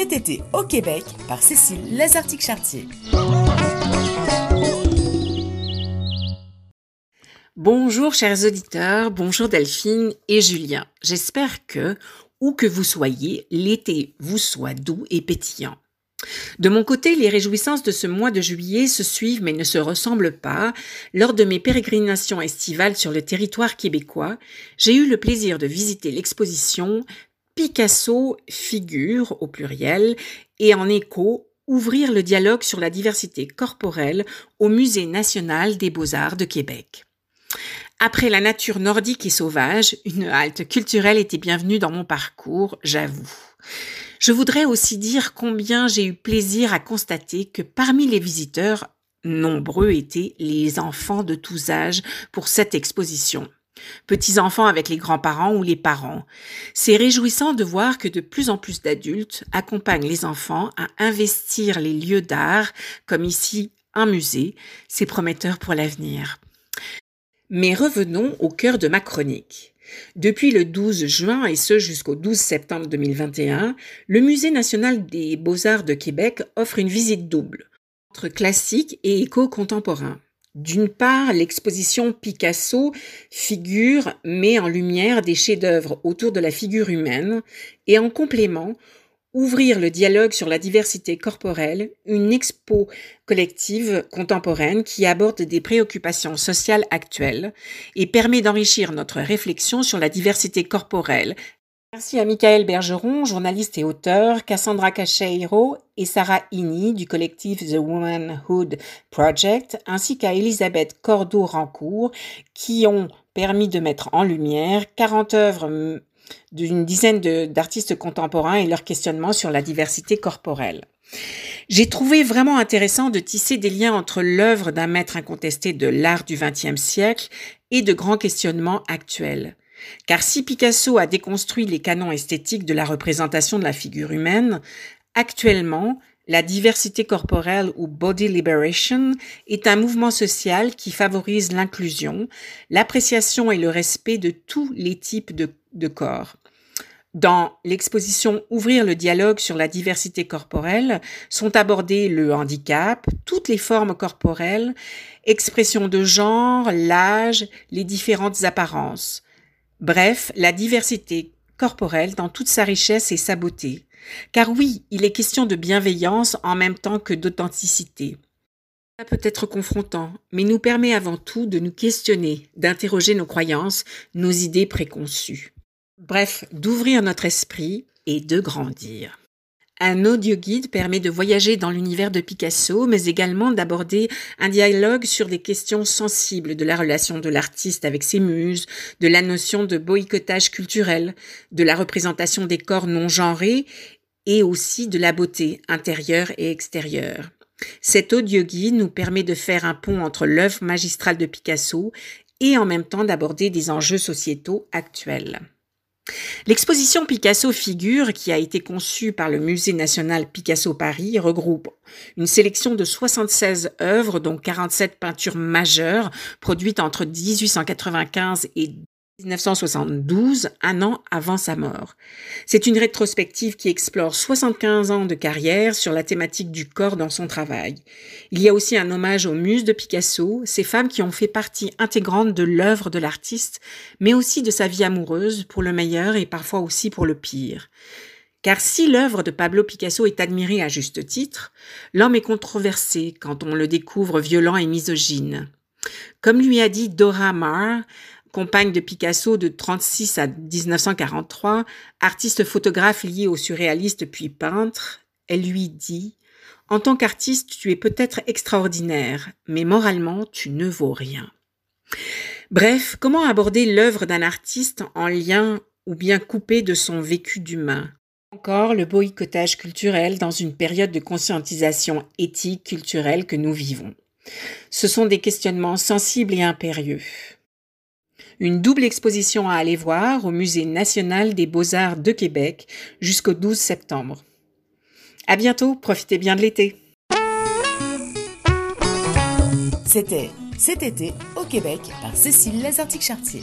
cet été au Québec par Cécile Lazartique-Chartier. Bonjour chers auditeurs, bonjour Delphine et Julien. J'espère que, où que vous soyez, l'été vous soit doux et pétillant. De mon côté, les réjouissances de ce mois de juillet se suivent mais ne se ressemblent pas. Lors de mes pérégrinations estivales sur le territoire québécois, j'ai eu le plaisir de visiter l'exposition Picasso figure au pluriel et en écho ouvrir le dialogue sur la diversité corporelle au Musée national des beaux-arts de Québec. Après la nature nordique et sauvage, une halte culturelle était bienvenue dans mon parcours, j'avoue. Je voudrais aussi dire combien j'ai eu plaisir à constater que parmi les visiteurs, nombreux étaient les enfants de tous âges pour cette exposition. Petits-enfants avec les grands-parents ou les parents. C'est réjouissant de voir que de plus en plus d'adultes accompagnent les enfants à investir les lieux d'art, comme ici un musée. C'est prometteur pour l'avenir. Mais revenons au cœur de ma chronique. Depuis le 12 juin et ce jusqu'au 12 septembre 2021, le Musée national des beaux-arts de Québec offre une visite double, entre classique et éco-contemporain. D'une part, l'exposition Picasso figure met en lumière des chefs-d'œuvre autour de la figure humaine et en complément, ouvrir le dialogue sur la diversité corporelle, une expo collective contemporaine qui aborde des préoccupations sociales actuelles et permet d'enrichir notre réflexion sur la diversité corporelle, Merci à Michael Bergeron, journaliste et auteur, Cassandra Cacheiro et Sarah Ini du collectif The Womanhood Project, ainsi qu'à Elisabeth Cordeau-Rancourt, qui ont permis de mettre en lumière 40 œuvres d'une dizaine d'artistes contemporains et leurs questionnements sur la diversité corporelle. J'ai trouvé vraiment intéressant de tisser des liens entre l'œuvre d'un maître incontesté de l'art du XXe siècle et de grands questionnements actuels. Car si Picasso a déconstruit les canons esthétiques de la représentation de la figure humaine, actuellement, la diversité corporelle ou body liberation est un mouvement social qui favorise l'inclusion, l'appréciation et le respect de tous les types de, corps. Dans l'exposition Ouvrir le dialogue sur la diversité corporelle sont abordés le handicap, toutes les formes corporelles, expression de genre, l'âge, les différentes apparences. Bref, la diversité corporelle dans toute sa richesse et sa beauté. Car oui, il est question de bienveillance en même temps que d'authenticité. Ça peut être confrontant, mais nous permet avant tout de nous questionner, d'interroger nos croyances, nos idées préconçues. Bref, d'ouvrir notre esprit et de grandir. Un audio guide permet de voyager dans l'univers de Picasso, mais également d'aborder un dialogue sur des questions sensibles de la relation de l'artiste avec ses muses, de la notion de boycottage culturel, de la représentation des corps non genrés et aussi de la beauté intérieure et extérieure. Cet audio guide nous permet de faire un pont entre l'œuvre magistrale de Picasso et en même temps d'aborder des enjeux sociétaux actuels. L'exposition Picasso Figure, qui a été conçue par le Musée national Picasso Paris, regroupe une sélection de 76 œuvres, dont 47 peintures majeures, produites entre 1895 et 1972, un an avant sa mort. C'est une rétrospective qui explore 75 ans de carrière sur la thématique du corps dans son travail. Il y a aussi un hommage aux muses de Picasso, ces femmes qui ont fait partie intégrante de l'œuvre de l'artiste, mais aussi de sa vie amoureuse, pour le meilleur et parfois aussi pour le pire. Car si l'œuvre de Pablo Picasso est admirée à juste titre, l'homme est controversé quand on le découvre violent et misogyne. Comme lui a dit Dora Maar, compagne de Picasso de 36 à 1943, artiste photographe lié au surréaliste puis peintre, elle lui dit En tant qu'artiste, tu es peut-être extraordinaire, mais moralement, tu ne vaux rien. Bref, comment aborder l'œuvre d'un artiste en lien ou bien coupé de son vécu d'humain? Encore le boycottage culturel dans une période de conscientisation éthique culturelle que nous vivons. Ce sont des questionnements sensibles et impérieux une double exposition à aller voir au Musée national des beaux-arts de Québec jusqu'au 12 septembre. À bientôt, profitez bien de l'été. C'était cet été au Québec par Cécile Lazartique-Chartier.